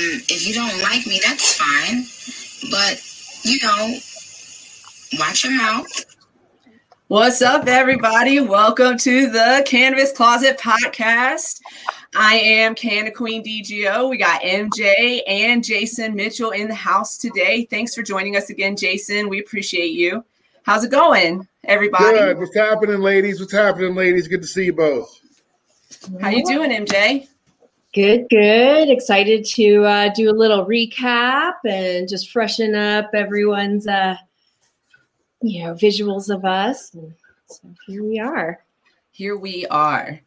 Um, if you don't like me, that's fine. But, you know, watch your mouth. What's up, everybody? Welcome to the Cannabis Closet Podcast. I am Canna Queen DGO. We got MJ and Jason Mitchell in the house today. Thanks for joining us again, Jason. We appreciate you. How's it going, everybody? Good. What's happening, ladies? What's happening, ladies? Good to see you both. How you doing, MJ? Good, good. Excited to uh, do a little recap and just freshen up everyone's, uh, you know, visuals of us. So here we are. Here we are.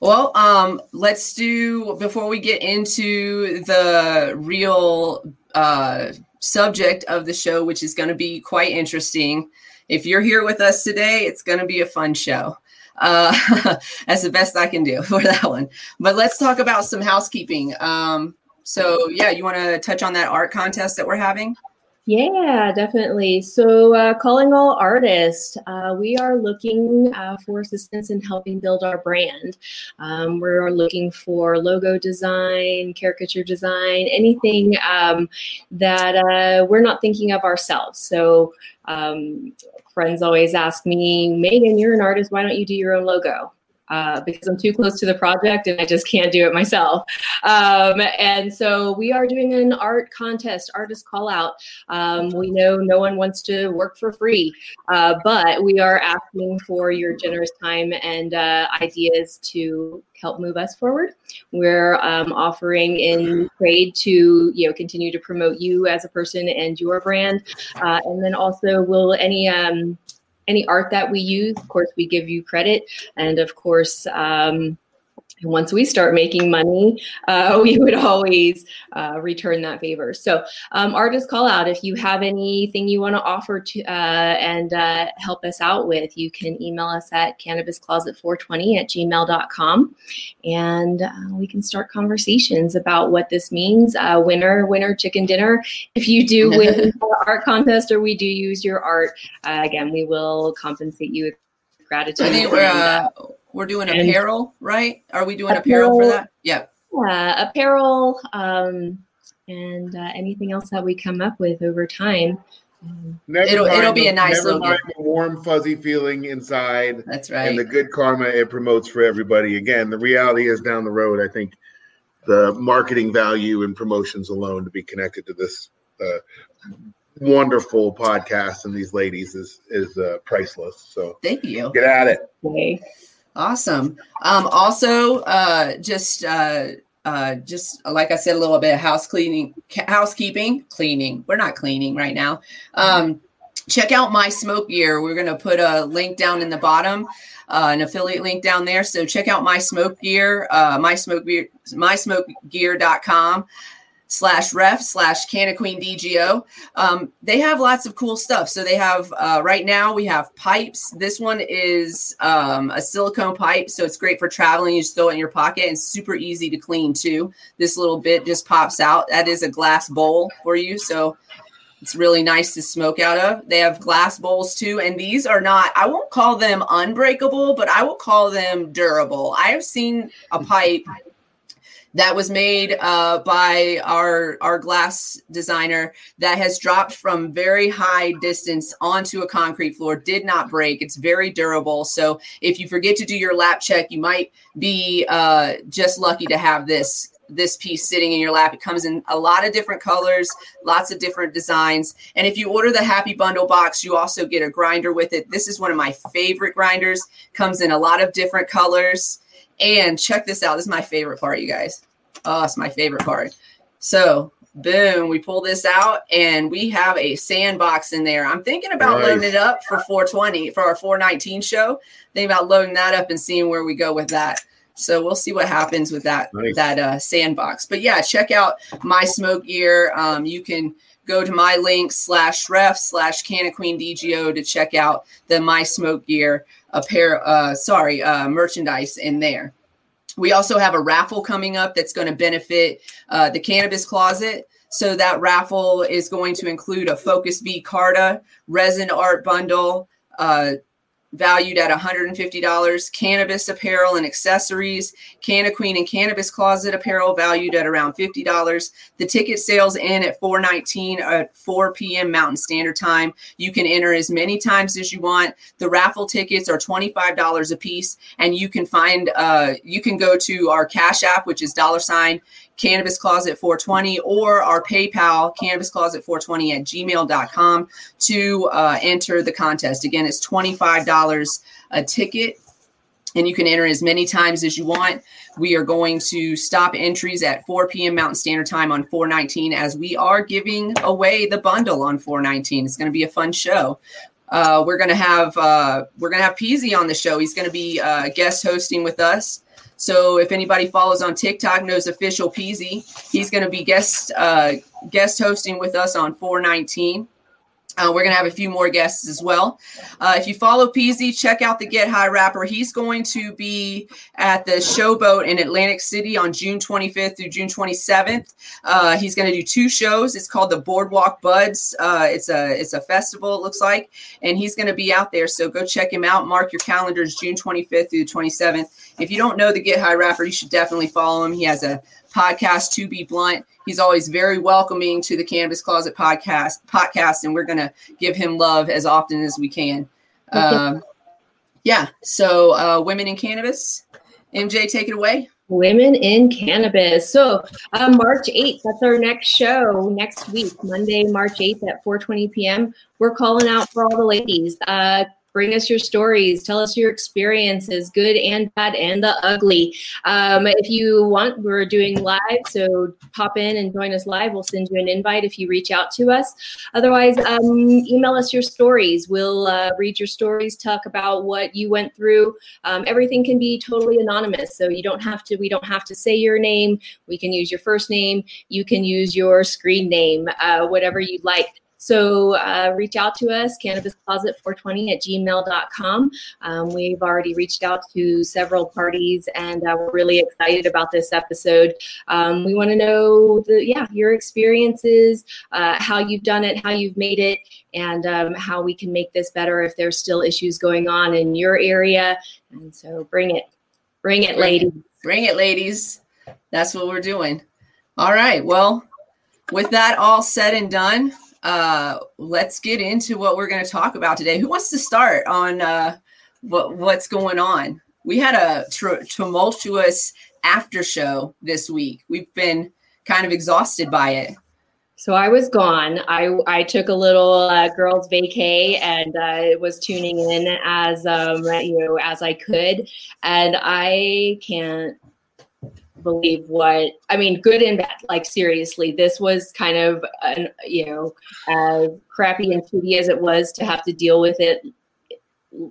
Well, um, let's do before we get into the real uh, subject of the show, which is going to be quite interesting. If you're here with us today, it's going to be a fun show. Uh, that's the best I can do for that one. But let's talk about some housekeeping. Um, so, yeah, you want to touch on that art contest that we're having? Yeah, definitely. So, uh, calling all artists, uh, we are looking uh, for assistance in helping build our brand. Um, we're looking for logo design, caricature design, anything um, that uh, we're not thinking of ourselves. So, um, friends always ask me, Maigan, you're an artist. Why don't you do your own logo? Uh, because I'm too close to the project and I just can't do it myself. Um, and so we are doing an art contest, artist call out. Um, we know no one wants to work for free, uh, but we are asking for your generous time and uh, ideas to help move us forward. We're um, offering in trade to you know continue to promote you as a person and your brand, uh, and then also will any um, any art that we use, of course, we give you credit. And of course, um, once we start making money, uh, we would always uh, return that favor. So, um, artist call out if you have anything you want to offer to uh, and uh, help us out with, you can email us at cannabiscloset420 at gmail.com and uh, we can start conversations about what this means. Uh, winner, winner, chicken dinner. If you do win the art contest or we do use your art, again, we will compensate you with gratitude. I think we're we're doing and apparel, right? Are we doing apparel, apparel for that? Yeah. Yeah, apparel um, and uh, anything else that we come up with over time. Never it'll it'll be a nice never mind the warm fuzzy feeling inside. That's right. And the good karma it promotes for everybody. Again, the reality is down the road. I think the marketing value and promotions alone to be connected to this uh, wonderful podcast and these ladies is is uh, priceless. So thank you. Get at it. Okay. Awesome. Um, also, uh, just uh, uh, just like I said, a little bit of house cleaning, housekeeping, cleaning. We're not cleaning right now. Um, check out my smoke gear. We're going to put a link down in the bottom, uh, an affiliate link down there. So check out my smoke gear, uh, my smoke gear, mysmokegear.com slash ref slash Canna Queen DGO. Um, they have lots of cool stuff. So they have uh, right now we have pipes. This one is um, a silicone pipe, so it's great for traveling. You just throw it in your pocket and super easy to clean too. This little bit just pops out. That is a glass bowl for you. So it's really nice to smoke out of. They have glass bowls too, and these are not, I won't call them unbreakable, but I will call them durable. I have seen a pipe that was made uh, by our our glass designer that has dropped from very high distance onto a concrete floor did not break it's very durable so if you forget to do your lap check you might be uh, just lucky to have this this piece sitting in your lap. It comes in a lot of different colors, lots of different designs. And if you order the Happy Bundle box, you also get a grinder with it. This is one of my favorite grinders. Comes in a lot of different colors. And check this out. This is my favorite part, you guys. Oh, it's my favorite part. So, boom, we pull this out and we have a sandbox in there. I'm thinking about nice. loading it up for 420 for our 419 show. Think about loading that up and seeing where we go with that. So we'll see what happens with that nice. that uh, sandbox. But yeah, check out my smoke gear. Um, you can go to my link slash ref slash Canna Queen DGO to check out the my smoke gear a pair uh sorry uh merchandise in there. We also have a raffle coming up that's going to benefit uh, the cannabis closet. So that raffle is going to include a Focus V Carta, resin art bundle, uh, valued at $150. Cannabis apparel and accessories, Canna Queen and Cannabis Closet apparel valued at around $50. The ticket sales in at 419 at 4 p.m. Mountain Standard Time. You can enter as many times as you want. The raffle tickets are $25 a piece, and you can find uh, you can go to our Cash App, which is dollar sign Cannabis Closet 420 or our PayPal, Cannabis Closet 420 at gmail.com to uh, enter the contest. Again, it's $25 a ticket and you can enter as many times as you want. We are going to stop entries at 4 p.m. Mountain Standard Time on 419 as we are giving away the bundle on 419. It's going to be a fun show. Uh, we're going to have uh, we're going to have Peasy on the show. He's going to be uh, guest hosting with us. So if anybody follows on TikTok knows official Peasy, he's going to be guest uh, guest hosting with us on 419. Uh, we're going to have a few more guests as well. Uh, if you follow Peasy, check out the Get High Rapper. He's going to be at the Showboat in Atlantic City on June 25th through June 27th. Uh, he's going to do two shows. It's called the Boardwalk Buds. Uh, it's a it's a festival. It looks like, and he's going to be out there. So go check him out. Mark your calendars, June 25th through 27th. If you don't know the Get High Rapper, you should definitely follow him. He has a podcast, To Be Blunt. He's always very welcoming to the Cannabis Closet podcast, podcast, and we're going to give him love as often as we can. Um, yeah. So, uh, women in cannabis. MJ, take it away. Women in Cannabis. So uh, March 8th, that's our next show next week, Monday, March 8th at 4.20 p.m. We're calling out for all the ladies. Uh, Bring us your stories. Tell us your experiences, good and bad, and the ugly. Um, if you want, we're doing live, so pop in and join us live. We'll send you an invite if you reach out to us. Otherwise, um, email us your stories. We'll uh, read your stories, talk about what you went through. Um, everything can be totally anonymous, so you don't have to. We don't have to say your name. We can use your first name. You can use your screen name, uh, whatever you'd like. So uh, reach out to us, cannabiscloset420 at gmail.com. Um, we've already reached out to several parties and uh, we're really excited about this episode. Um, we want to know the, yeah, your experiences, uh, how you've done it, how you've made it, and um, how we can make this better if there's still issues going on in your area. And so bring it, bring it, ladies. Bring it, ladies. That's what we're doing. All right. Well, with that all said and done, uh, let's get into what we're going to talk about today. Who wants to start on uh, what what's going on? We had a tr- tumultuous after show this week. We've been kind of exhausted by it. So I was gone. I I took a little uh, girls' vacay and uh, was tuning in as um, you know as I could, and I can't believe what I mean, good and bad. Like seriously, this was kind of an you know as crappy and shitty as it was to have to deal with it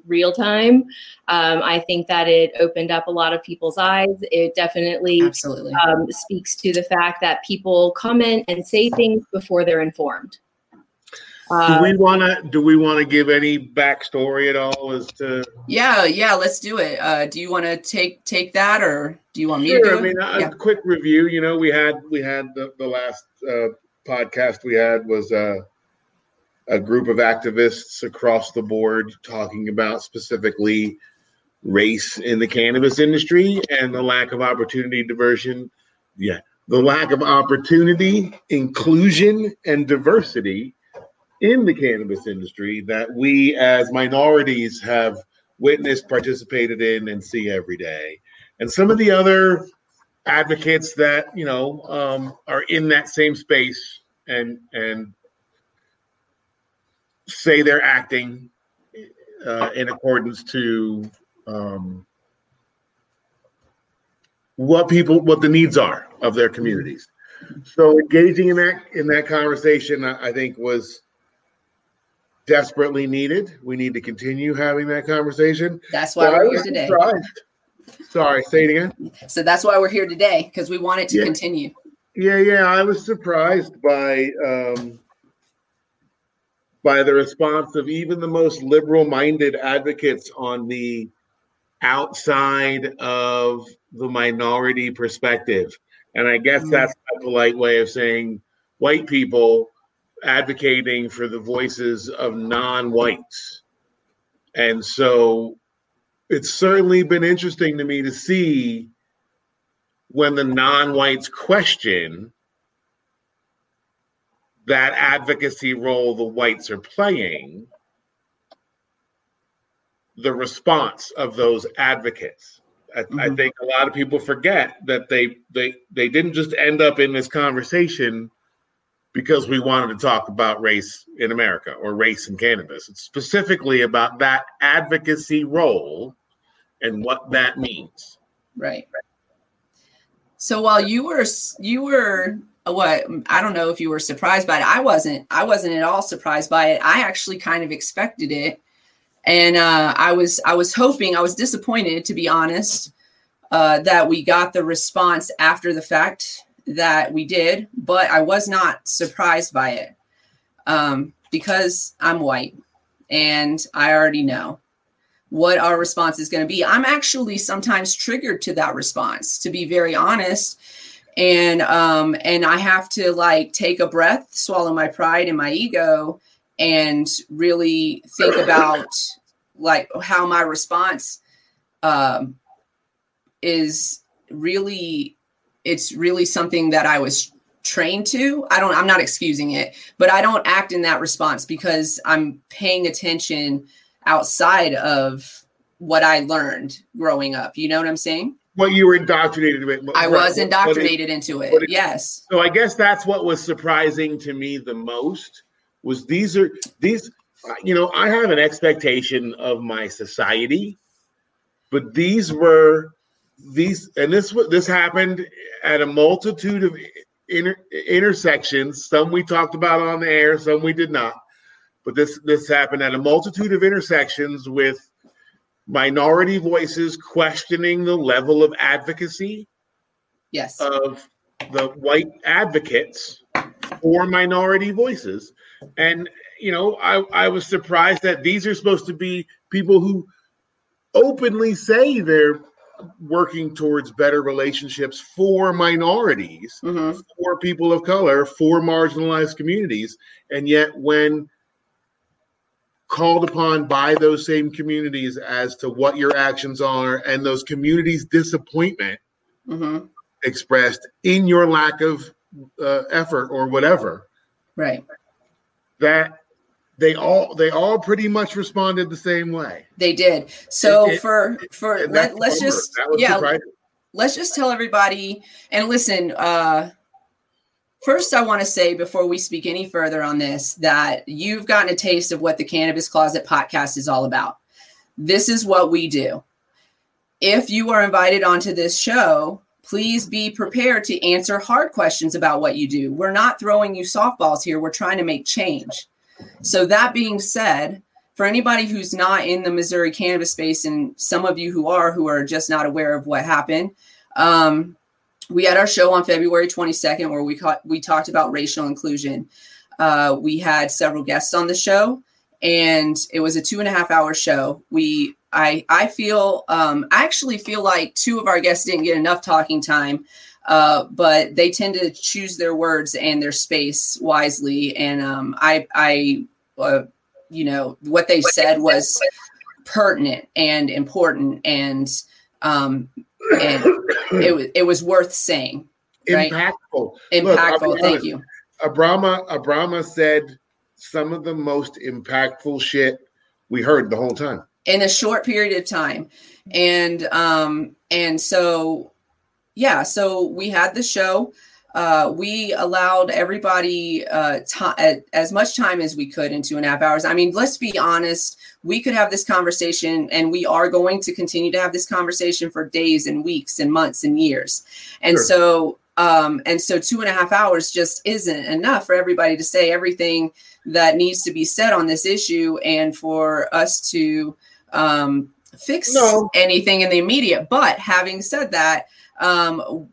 real time. Um, I think that it opened up a lot of people's eyes. It definitely absolutely um, speaks to the fact that people comment and say things before they're informed. Do we want to do we want to give any backstory at all as to yeah yeah let's do it uh do you want to take take that or do you want me sure, to do I mean, a Yeah. quick review. You know, we had we had the, the last uh, podcast we had was uh, a group of activists across the board talking about specifically race in the cannabis industry and the lack of opportunity diversion. Yeah, the lack of opportunity, inclusion, and diversity in the cannabis industry that we as minorities have witnessed, participated in, and see every day and some of the other advocates that you know um, are in that same space and and say they're acting uh, in accordance to um, what people what the needs are of their communities. So engaging in that in that conversation, I I think was desperately needed. We need to continue having that conversation. That's why But we're here today. surprised. Sorry, say it again. So that's why we're here today because we want it to Yeah. continue. Yeah, yeah, I was surprised by um, by the response of even the most liberal-minded advocates on the outside of the minority perspective, and I guess Mm. that's a polite way of saying white people advocating for the voices of non-whites. And so it's certainly been interesting to me to see when the non-whites question that advocacy role the whites are playing the response of those advocates I, I, Mhm. think a lot of people forget that they they they didn't just end up in this conversation because we wanted to talk about race in America or race in cannabis. It's specifically about that advocacy role and what that means. Right. So while you were you were what I don't know if you were surprised by it. I wasn't. I wasn't at all surprised by it. I actually kind of expected it, and uh, I was I was hoping. I was disappointed to be honest uh, that we got the response after the fact that we did, but I was not surprised by it um, because I'm white and I already know what our response is going to be. I'm actually sometimes triggered to that response, to be very honest. And um, and I have to like take a breath, swallow my pride and my ego, and really think about like how my response um, is really it's really something that I was trained to. I don't I'm not excusing it, but I don't act in that response because I'm paying attention outside of what I learned growing up. You know what I'm saying? What you were indoctrinated with. I right, was indoctrinated into it. it- yes. So I guess that's what was surprising to me the most was these are these you know I have an expectation of my society, but these were these and this this happened at a multitude of inter, intersections. Some we talked about on the air, some we did not. But this this happened at a multitude of intersections with minority voices questioning the level of advocacy Yes. of the white advocates for minority voices. And you know, I, I was surprised that these are supposed to be people who openly say they're working towards better relationships for minorities, Mhm. for people of color, for marginalized communities. And yet when called upon by those same communities as to what your actions are and those communities' disappointment Mhm. expressed in your lack of uh, effort or whatever Right. that they all they all pretty much responded the same way. They did. So It- for for let, let's the just yeah. surprising. let's just tell everybody and listen uh first i want to say before we speak any further on this that you've gotten a taste of what the cannabis closet podcast is all about. This is what we do. If you are invited onto this show please be prepared to answer hard questions about what you do. We're not throwing you softballs here. We're trying to make change so that being said for anybody who's not in the Missouri cannabis space, and some of you who are, who are just not aware of what happened, um, we had our show on February 22nd where we caught, we talked about racial inclusion. Uh, we had several guests on the show, and it was a two and a half hour show. We I I feel um, I actually feel like two of our guests didn't get enough talking time. Uh, but they tend to choose their words and their space wisely, and um, I, I, uh, you know, what they said was pertinent and important, and um, and it was it was worth saying. Right. impactful Impactful. Look, Thank you. abrama abrama said some of the most impactful shit we heard the whole time in a short period of time and um and so yeah so we had the show uh we allowed everybody uh as much time as we could in two and a half hours i mean let's be honest we could have this conversation and we are going to continue to have this conversation for days and weeks and months and years and Sure. so um and so two and a half hours just isn't enough for everybody to say everything that needs to be said on this issue and for us to um, fix No. anything in the immediate. But having said that, um,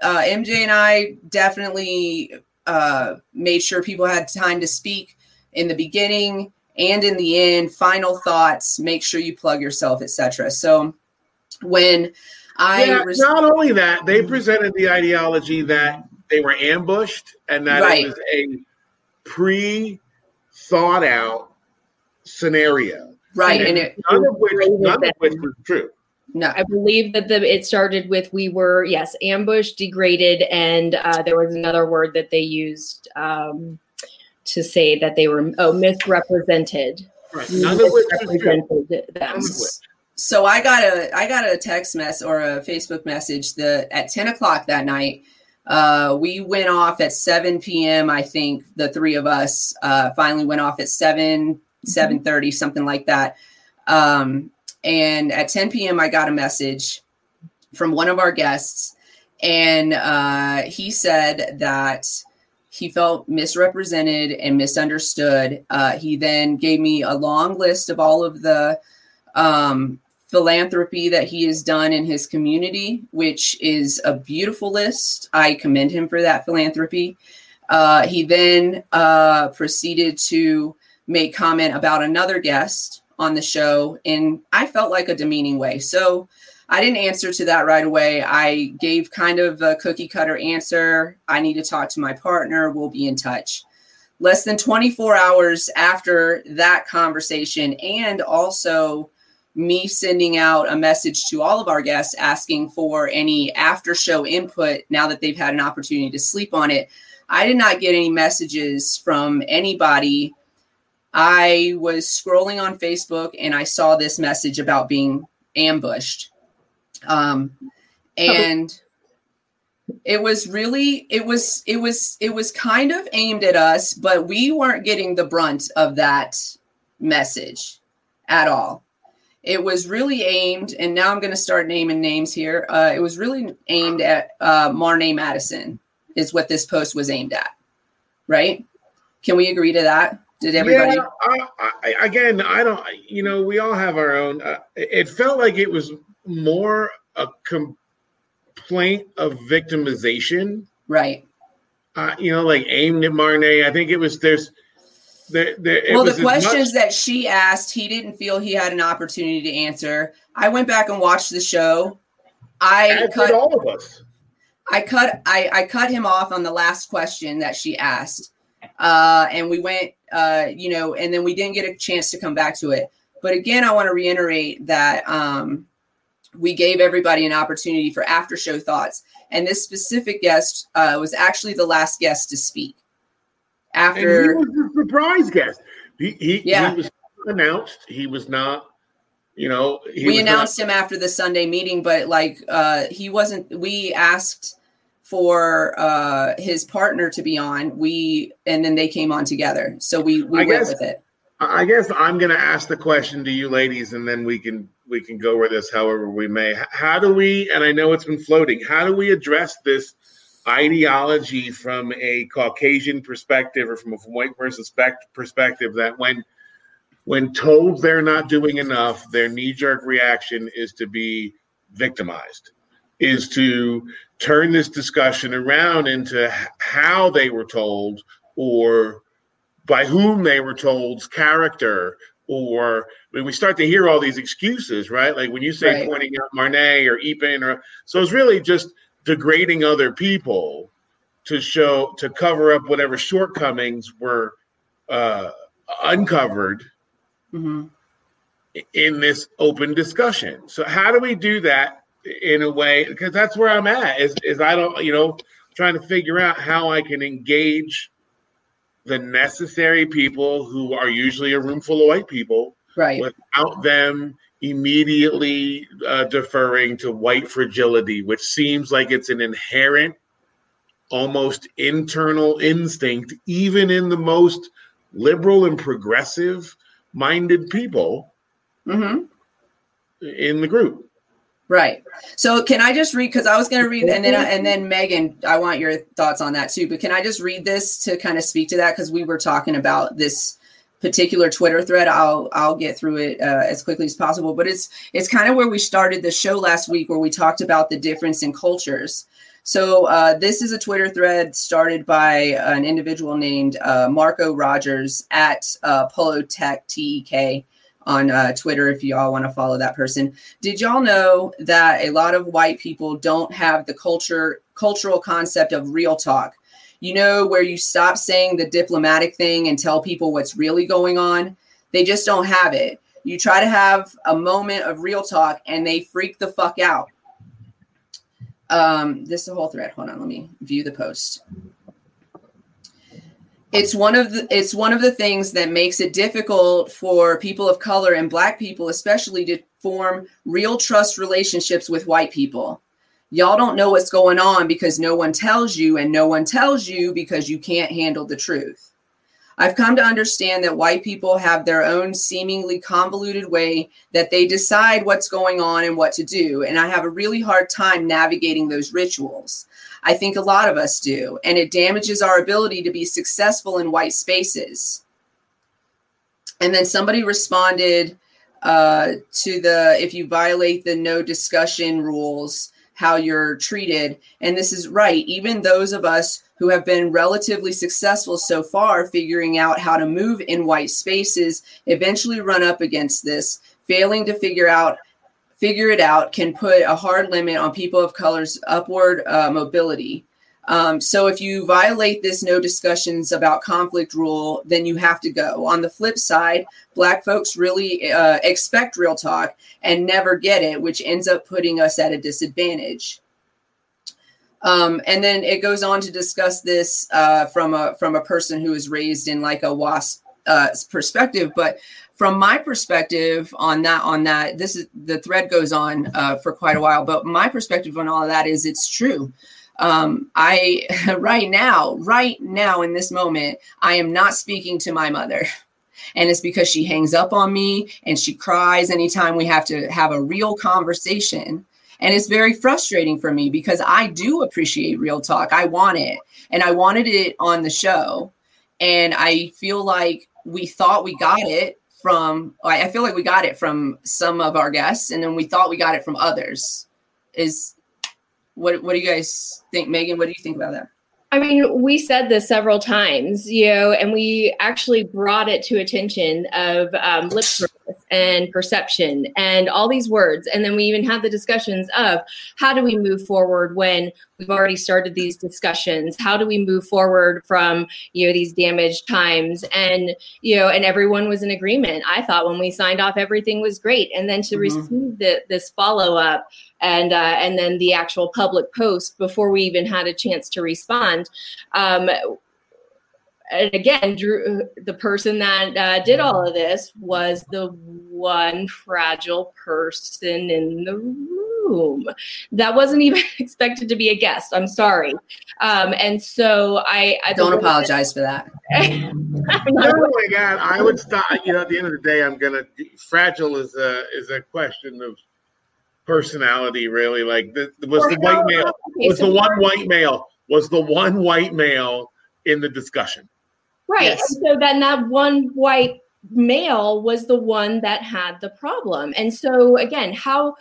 uh, MJ and I definitely uh, made sure people had time to speak in the beginning and in the end. Final thoughts. Make sure you plug yourself, etc. So when I yeah, res- not only that they presented the ideology that they were ambushed and that Right. it was a pre thought out scenario right, and it none of which none of which was true. No, I believe that the it started with we were yes ambushed, degraded, and uh, there was another word that they used um, to say that they were oh misrepresented. Right. None of which was true. Misrepresented them. so I got a I got a text mess or a Facebook message the at 10 o'clock that night. Uh, we went off at 7 p.m. I think the three of us uh, finally went off at 7 7:30 something like that. Um, and at 10 p.m. I got a message from one of our guests, and uh, he said that he felt misrepresented and misunderstood. Uh, he then gave me a long list of all of the um, philanthropy that he has done in his community, which is a beautiful list. I commend him for that philanthropy. Uh, he then uh, proceeded to make comment about another guest on the show in I felt like a demeaning way. So I didn't answer to that right away. I gave kind of a cookie cutter answer. I need to talk to my partner. We'll be in touch. Less than 24 hours after that conversation, and also me sending out a message to all of our guests asking for any after show input now that they've had an opportunity to sleep on it. I did not get any messages from anybody. I was scrolling on Facebook and I saw this message about being ambushed. Um, and it was really it was it was it was kind of aimed at us, but we weren't getting the brunt of that message at all. It was really aimed, and now I'm going to start naming names here. Uh, it was really aimed at uh, Marnay Madison, is what this post was aimed at, right? Can we agree to that? Did everybody? Yeah, I, I, again, I don't. You know, we all have our own. Uh, it felt like it was more a complaint of victimization. Right. Uh, you know, like aimed at Marnay. I think it was there's there. there Well, the questions much- that she asked, he didn't feel he had an opportunity to answer. I went back and watched the show. I as cut all of us. I cut I, I cut him off on the last question that she asked. Uh, and we went uh, you know, and then we didn't get a chance to come back to it. But again, I want to reiterate that um, we gave everybody an opportunity for after show thoughts. And this specific guest uh, was actually the last guest to speak. And he After was a surprise guest. He he, Yeah. he was announced. He was not. You know, he we announced him after the Sunday meeting, but like uh, he wasn't. We asked for uh, his partner to be on. We and then they came on together, so we we I went guess- with it. I guess I'm going to ask the question to you ladies, and then we can we can go with this however we may. How do we? And I know it's been floating. How do we address this ideology from a Caucasian perspective or from a white versus spec- perspective that when when told they're not doing enough, their knee jerk reaction is to be victimized, is to turn this discussion around into how they were told or by whom they were told's character or when we start to hear all these excuses right like when you say Right. pointing out marnay or Epin or so it's really just degrading other people to show to cover up whatever shortcomings were uh, uncovered Mhm. in this open discussion. So how do we do that in a way? Because that's where I'm at. Is is I don't you know trying to figure out how I can engage the necessary people who are usually a room full of white people Right. without them immediately uh, deferring to white fragility, which seems like it's an inherent, almost internal instinct, even in the most liberal and progressive minded people hmm in the group. Right. So can I just read because I was going to read and then and then Maigan, I want your thoughts on that too. But can I just read this to kind of speak to that because we were talking about this particular Twitter thread. I'll I'll get through it uh, as quickly as possible. But it's it's kind of where we started the show last week, where we talked about the difference in cultures. So uh, this is a Twitter thread started by an individual named uh, Marco Rogers at uh, Polo Tech TEK on uh, Twitter. If y'all want to follow that person, did y'all know that a lot of white people don't have the culture cultural concept of real talk? You know, where you stop saying the diplomatic thing and tell people what's really going on. They just don't have it. You try to have a moment of real talk and they freak the fuck out. Um, this is a whole thread. Hold on, let me view the post. It's one of the it's one of the things that makes it difficult for people of color and black people especially to form real trust relationships with white people. Y'all don't know what's going on because no one tells you and no one tells you because you can't handle the truth. I've come to understand that white people have their own seemingly convoluted way that they decide what's going on and what to do. And I have a really hard time navigating those rituals. I think a lot of us do. And it damages our ability to be successful in white spaces. And then somebody responded uh, to the if you violate the no discussion rules, how you're treated. And this is right. Even those of us who have been relatively successful so far figuring out how to move in white spaces eventually run up against this failing to figure out figure it out can put a hard limit on people of color's upward uh, mobility. Um, so if you violate this no discussions about conflict rule then you have to go. On the flip side black folks really uh, expect real talk and never get it which ends up putting us at a disadvantage. Um, and then it goes on to discuss this uh, from a from a person who is raised in like a WASP uh, perspective. But from my perspective on that on that, this is the thread goes on uh, for quite a while. But my perspective on all of that is it's true. Um, I right now, right now in this moment, I am not speaking to my mother. And it's because she hangs up on me and she cries anytime we have to have a real conversation and it's very frustrating for me because I do appreciate real talk. I want it. And I wanted it on the show. And I feel like we thought we got it from, I feel like we got it from some of our guests and then we thought we got it from others. Is what, what do you guys think? Maigan, what do you think about that? I mean, we said this several times, you know, and we actually brought it to attention of um, lip service and perception and all these words. And then we even had the discussions of how do we move forward when we've already started these discussions? How do we move forward from, you know, these damaged times? And, you know, and everyone was in agreement. I thought when we signed off, everything was great. And then to mm-hmm. receive the, this follow up and, uh, and then the actual public post before we even had a chance to respond, um, and again, Drew, the person that uh, did all of this was the one fragile person in the room. That wasn't even expected to be a guest. I'm sorry. Um, and so I, I don't apologize for that. oh my God, I would stop. You know, at the end of the day, I'm gonna fragile is a is a question of personality. Really, like the, was the white male was the one white male was the one white male in the discussion. Right. Yes. so then that one white male was the one that had the problem. And so again, how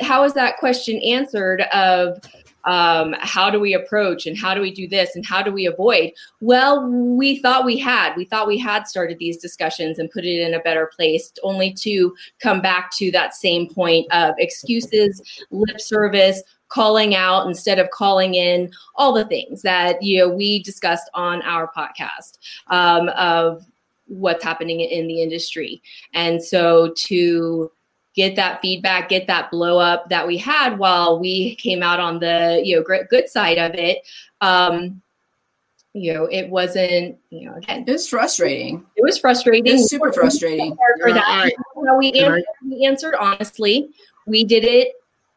how is that question answered of um, how do we approach and how do we do this and how do we avoid well we thought we had we thought we had started these discussions and put it in a better place only to come back to that same point of excuses lip service calling out instead of calling in all the things that you know we discussed on our podcast um, of what's happening in the industry and so to get that feedback get that blow up that we had while we came out on the you know good side of it um, you know, it wasn't, you know, again, it was frustrating. It was frustrating. It was super frustrating. For that. we, answered, we answered honestly. We did it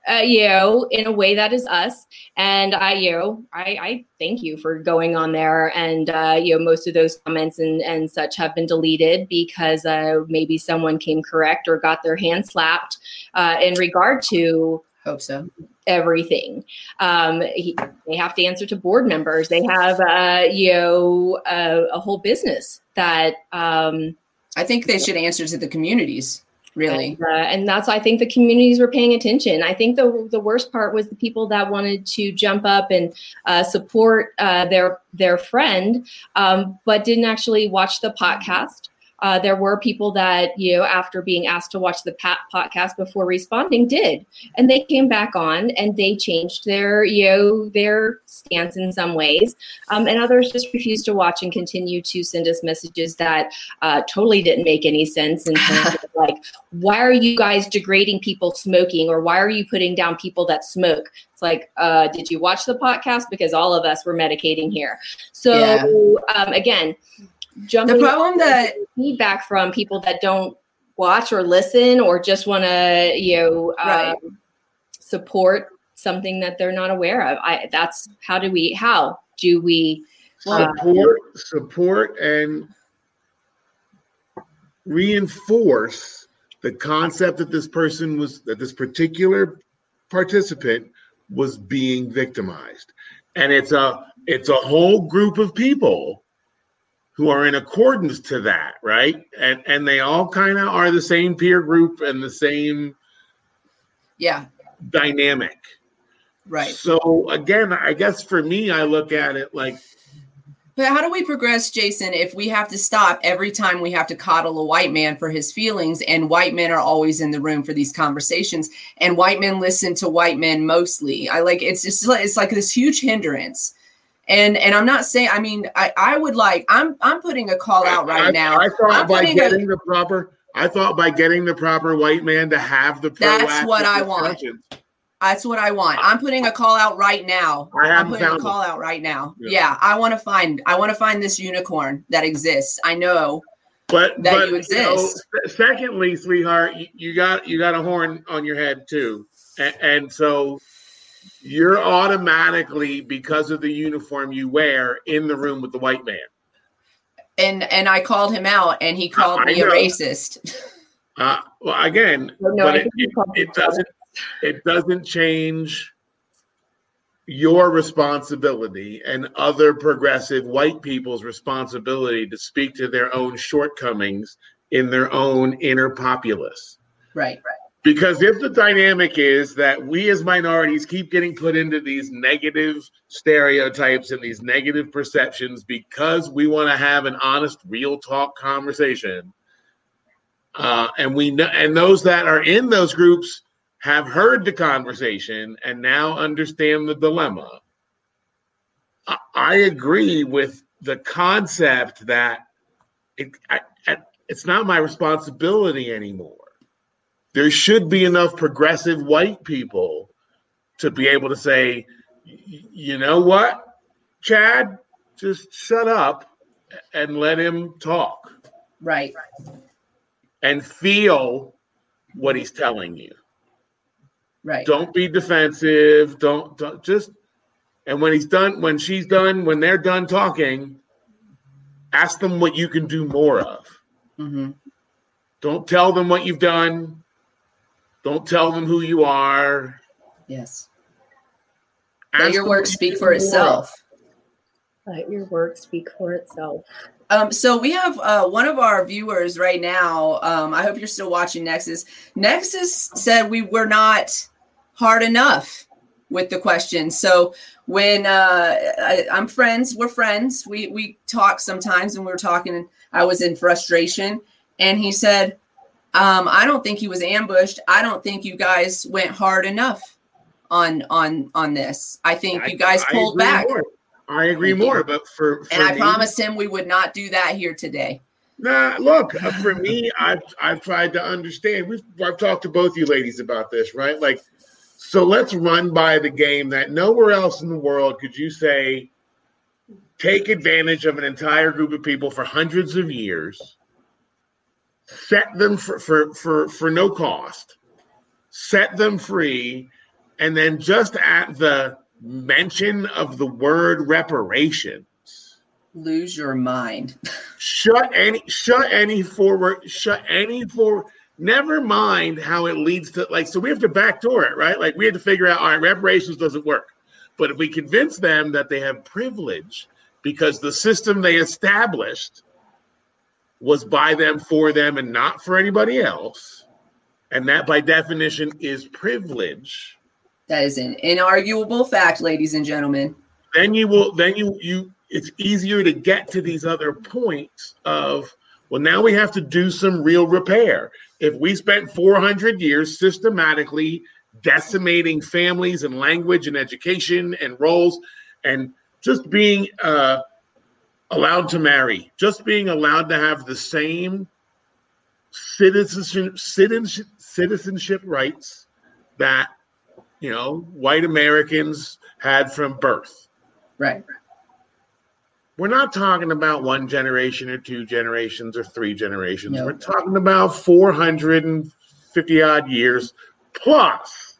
uh, you know, in a way that is us. And I, you know, I, I thank you for going on there. And, uh, you know, most of those comments and, and such have been deleted because uh, maybe someone came correct or got their hand slapped uh, in regard to. Hope so. Everything. Um, he, they have to answer to board members. They have, uh, you know, a, a whole business that. Um, I think they should answer to the communities really? And, uh, and, that's i think the communities were paying attention. I think the the worst part was the people that wanted to jump up and uh, support uh, their their friend um, but didn't actually watch the podcast uh, there were people that you know after being asked to watch the pat podcast before responding did. And they came back on and they changed their you know their stance in some ways. Um, and others just refused to watch and continue to send us messages that uh, totally didn't make any sense in terms of like why are you guys degrading people smoking or why are you putting down people that smoke? It's like uh, did you watch the podcast? Because all of us were medicating here. So Yeah. um, again jumping The problem that feedback from people that don't watch or listen or just want to you know um, support something that they're not aware of. I that's how do we how do we Well, support support and reinforce the concept that this person was that this particular participant was being victimized. And it's a it's a whole group of people who are in accordance to that right and and they all kind of are the same peer group and the same yeah, dynamic right. so again i guess for me i look at it like But how do we progress, Jason, if we have to stop every time we have to coddle a white man for his feelings, and white men are always in the room for these conversations, and white men listen to white men mostly? I like it's just it's like this huge hindrance. And and I'm not saying I mean I I would like I'm I'm putting a call out right I, now. I thought I'm by putting a- getting the proper, I thought by getting the proper white man to have the That's what I want. That's what I want. I'm putting a call out right now. I I'm haven't putting a call out right now. Yeah. Yeah, I want to find I want to find this unicorn that exists. I know. But that but you know, exist. se- secondly, sweetheart, you, you got you got a horn on your head too, and, and so you're automatically because of the uniform you wear in the room with the white man. And and I called him out and he called I me a racist. Uh, well, again, No, but it, think you it, called it it doesn't it doesn't change your responsibility and other progressive white people's responsibility to speak to their own shortcomings in their own inner populace. Right. Right. Because if the dynamic is that we as minorities keep getting put into these negative stereotypes and these negative perceptions because we want to have an honest, real talk conversation, uh, and we know, and those that are in those groups have heard the conversation and now understand the dilemma. I, I agree with the concept that it, I, I, it's not my responsibility anymore there should be enough progressive white people to be able to say, you know what, Chad, just shut up and let him talk Right. and feel what he's telling you. Right. Don't be defensive. Don't, don't just. And when he's done, when she's done, when they're done talking, ask them what you can do more of. Mm-hmm. Don't tell them what you've done. Don't tell them who you are. Yes. Let your work speak for do more of. itself. let your work speak for itself Um, so we have uh, one of our viewers right now. Um, I hope you're still watching Nexus. Nexus said we were not hard enough with the question. So when uh, I, I'm friends, we're friends. We we talk sometimes, and we were talking. I was in frustration, and he said, um, "I don't think he was ambushed. I don't think you guys went hard enough on on on this. I think you guys I pulled back." more. I agree more, but for, for And I me- promised him we would not do that here today. Nah, look, uh, for me, I've I've tried to understand. We've I've talked to both you ladies about this, right? Like, so let's run by the game that nowhere else in the world could you say take advantage of an entire group of people for hundreds of years, set them for for for, for no cost, set them free, and then just at the mention of the word reparations Lose your mind. shut any shut any forward shut any for never mind how it leads to like so we have to backdoor it right like we have to figure out all right reparations doesn't work but if we convince them that they have privilege because the system they established was by them for them and not for anybody else and that by definition is privilege That is an inarguable fact, ladies and gentlemen. then you will then you you it's easier to get to these other points of Well, now we have to do some real repair. If we spent 400 years systematically decimating families and language and education and roles and just being uh, allowed to marry, just being allowed to have the same citizenship, citizenship, citizenship rights that you know white Americans had from birth. Right. We're not talking about one generation or two generations or three generations. No. We're talking about 450 odd years plus.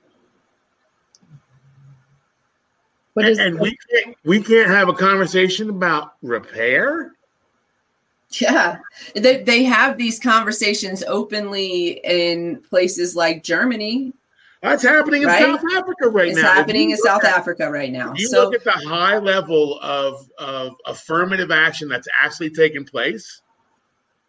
What And, we can't we can't have a conversation about repair. Yeah, they they have these conversations openly in places like Germany. That's happening in Right? South Africa right It's now. If happening in South at- Africa right now. You So look at the high level of, of affirmative action that's actually taking place,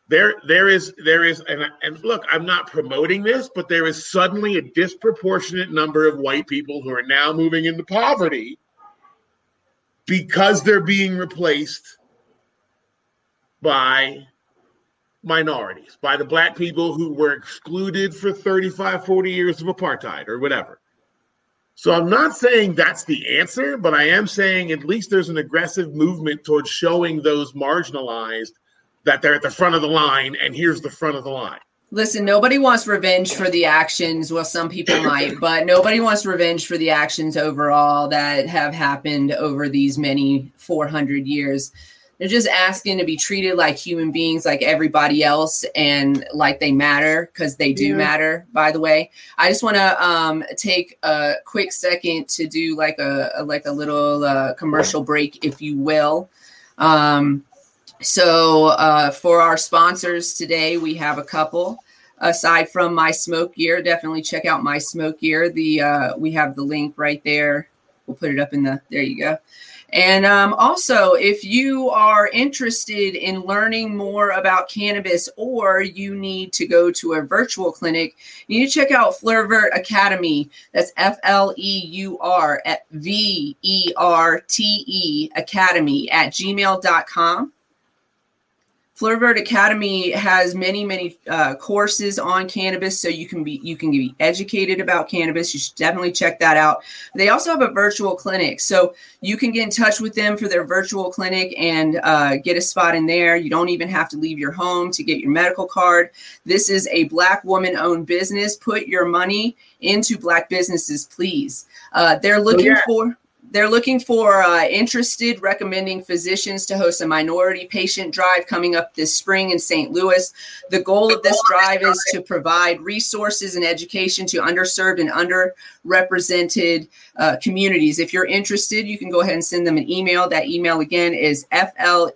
there there is there is and, and look, I'm not promoting this, but there is suddenly a disproportionate number of white people who are now moving into poverty because they're being replaced by minorities, by the black people who were excluded for 35, 40 years of apartheid or whatever. So I'm not saying that's the answer, but I am saying at least there's an aggressive movement towards showing those marginalized that they're at the front of the line and here's the front of the line. Listen, nobody wants revenge for the actions. Well, some people might, but nobody wants revenge for the actions overall that have happened over these many 400 years. They're just asking to be treated like human beings, like everybody else, and like they matter because they do Yeah. matter. By the way, I just want to um, take a quick second to do like a, a like a little uh, commercial break, if you will. Um, so uh, for our sponsors today, we have a couple. Aside from my smoke gear, definitely check out my smoke gear. The uh, we have the link right there. We'll put it up in the. There you go. And um, also, if you are interested in learning more about cannabis or you need to go to a virtual clinic, you need to check out Fleurvert Academy. That's F L E U R V E R T E Academy at gmail.com. Fleurvert Academy has many, many uh, courses on cannabis, so you can be you can be educated about cannabis. You should definitely check that out. They also have a virtual clinic, so you can get in touch with them for their virtual clinic and uh, get a spot in there. You don't even have to leave your home to get your medical card. This is a Black woman-owned business. Put your money into Black businesses, please. Uh, they're looking yeah. for they're looking for uh, interested recommending physicians to host a minority patient drive coming up this spring in st louis. The goal of this drive is to provide resources and education to underserved and underrepresented uh, communities. If you're interested you can go ahead and send them an email. That email again is f-l-e-u-r-v-e-r-t-e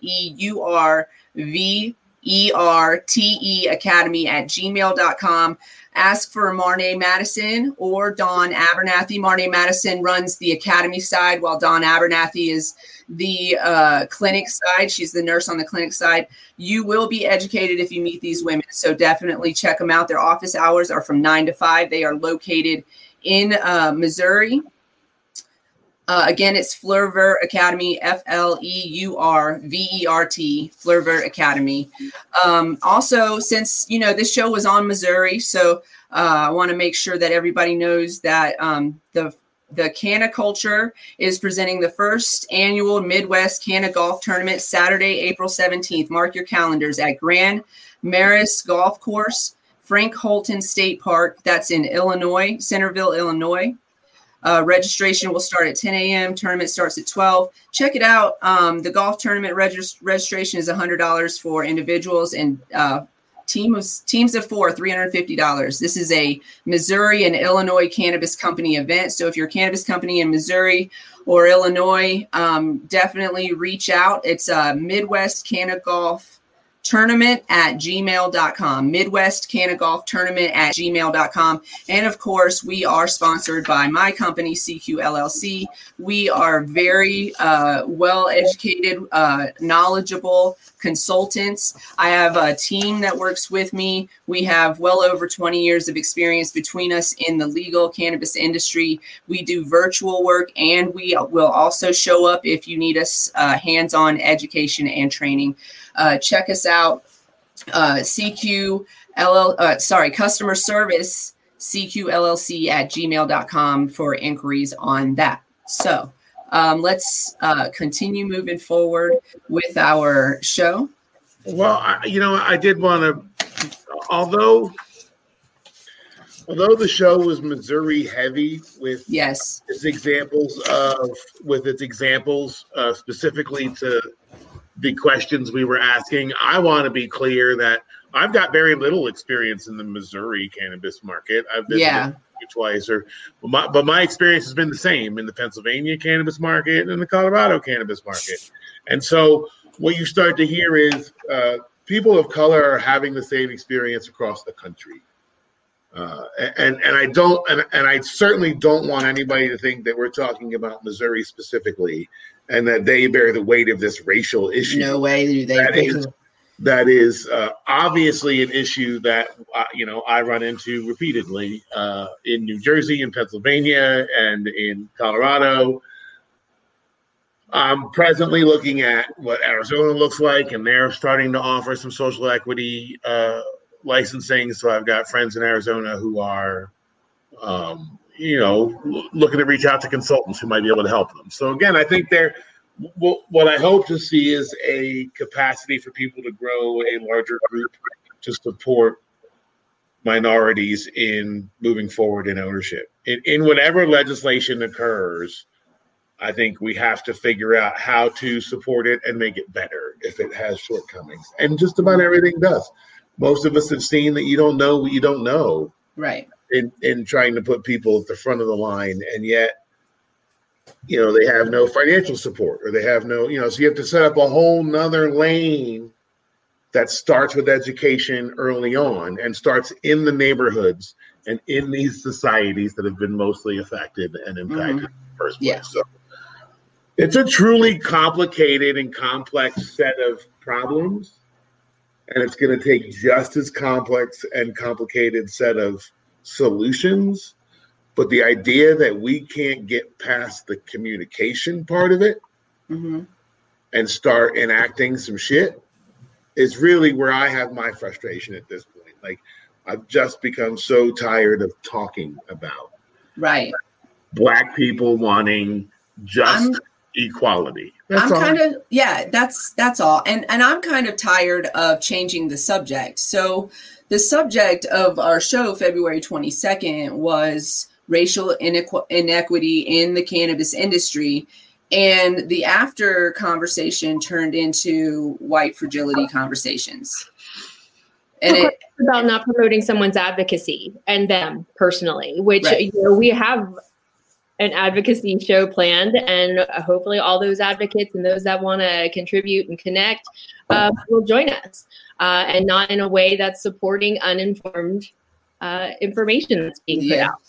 academy at gmail.com ask for Marne Madison or Dawn Abernathy. Marne Madison runs the academy side, while Dawn Abernathy is the uh, clinic side. She's the nurse on the clinic side. You will be educated if you meet these women. So definitely check them out. Their office hours are from nine to five. They are located in uh, Missouri. Uh, again, it's Fleurvert Academy, F L E U R V E R T, Fleurvert Academy. Um, also, since you know this show was on Missouri, so uh, I want to make sure that everybody knows that um, the the Canna Culture is presenting the first annual Midwest Canna Golf Tournament Saturday, April 17th. Mark your calendars at Grand Marais Golf Course, Frank Holten State Park. That's in Illinois, Centerville, Illinois. Uh, registration will start at 10 a.m. Tournament starts at 12. Check it out. Um, the golf tournament regist- registration is $100 for individuals and uh, team of teams of four, $350. This is a Missouri and Illinois cannabis company event. So if you're a cannabis company in Missouri or Illinois, um, definitely reach out. It's a Midwest Canna Golf tournament at gmail.com midwest canna golf tournament at gmail.com and of course we are sponsored by my company cq llc we are very uh, well educated uh, knowledgeable consultants. I have a team that works with me. We have well over 20 years of experience between us in the legal cannabis industry. We do virtual work and we will also show up if you need us uh, hands-on education and training uh, check us out uh, CQ LL, uh, sorry, customer service CQLLC at gmail.com for inquiries on that. So um, let's uh, continue moving forward with our show. Well, I, you know, I did want to, although although the show was Missouri heavy with yes its examples of with its examples uh, specifically to the questions we were asking, I want to be clear that I've got very little experience in the Missouri cannabis market. I've been yeah twice or but my, but my experience has been the same in the Pennsylvania cannabis market and the Colorado cannabis market. And so what you start to hear is uh, people of color are having the same experience across the country. Uh, and and I don't and, and I certainly don't want anybody to think that we're talking about Missouri specifically and that they bear the weight of this racial issue. No way do they. That is, that is uh, obviously an issue that uh, you know I run into repeatedly uh, in New Jersey, in Pennsylvania, and in Colorado. I'm presently looking at what Arizona looks like, and they're starting to offer some social equity uh, licensing. So I've got friends in Arizona who are, um, you know, looking to reach out to consultants who might be able to help them. So again, I think they're what I hope to see is a capacity for people to grow a larger group to support minorities in moving forward in ownership. In, in whatever legislation occurs, I think we have to figure out how to support it and make it better if it has shortcomings. And just about everything does. Most of us have seen that you don't know what you don't know. Right. In in trying to put people at the front of the line. And yet, you know, they have no financial support or they have no, you know, so you have to set up a whole nother lane that starts with education early on and starts in the neighborhoods and in these societies that have been mostly affected and impacted mm-hmm. in the first place. Yeah. So it's a truly complicated and complex set of problems. And it's going to take just as complex and complicated set of solutions. But the idea that we can't get past the communication part of it mm-hmm. and start enacting some shit is really where I have my frustration at this point. Like, I've just become so tired of talking about right black people wanting just I'm, equality. That's I'm all. kind of yeah, that's that's all. And and I'm kind of tired of changing the subject. So the subject of our show February 22nd was racial inequ- inequity in the cannabis industry and the after conversation turned into white fragility conversations. And it, about not promoting someone's advocacy and them personally, which right. you know, we have an advocacy show planned, and hopefully, all those advocates and those that want to contribute and connect uh, will join us, uh, and not in a way that's supporting uninformed uh, information that's being put out.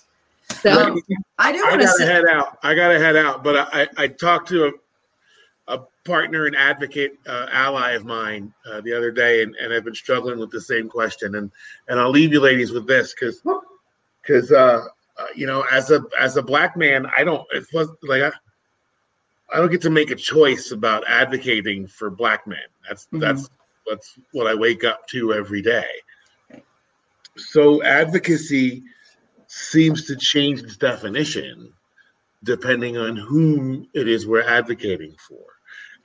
So I do. I gotta say- head out. I gotta head out, but I, I talked to a, a partner and advocate uh, ally of mine uh, the other day, and, and I've been struggling with the same question, and and I'll leave you ladies with this because because uh, uh, you know, as a as a black man, I don't it's like I, I don't get to make a choice about advocating for black men. That's mm-hmm. that's that's what I wake up to every day. So advocacy seems to change its definition depending on whom it is we're advocating for.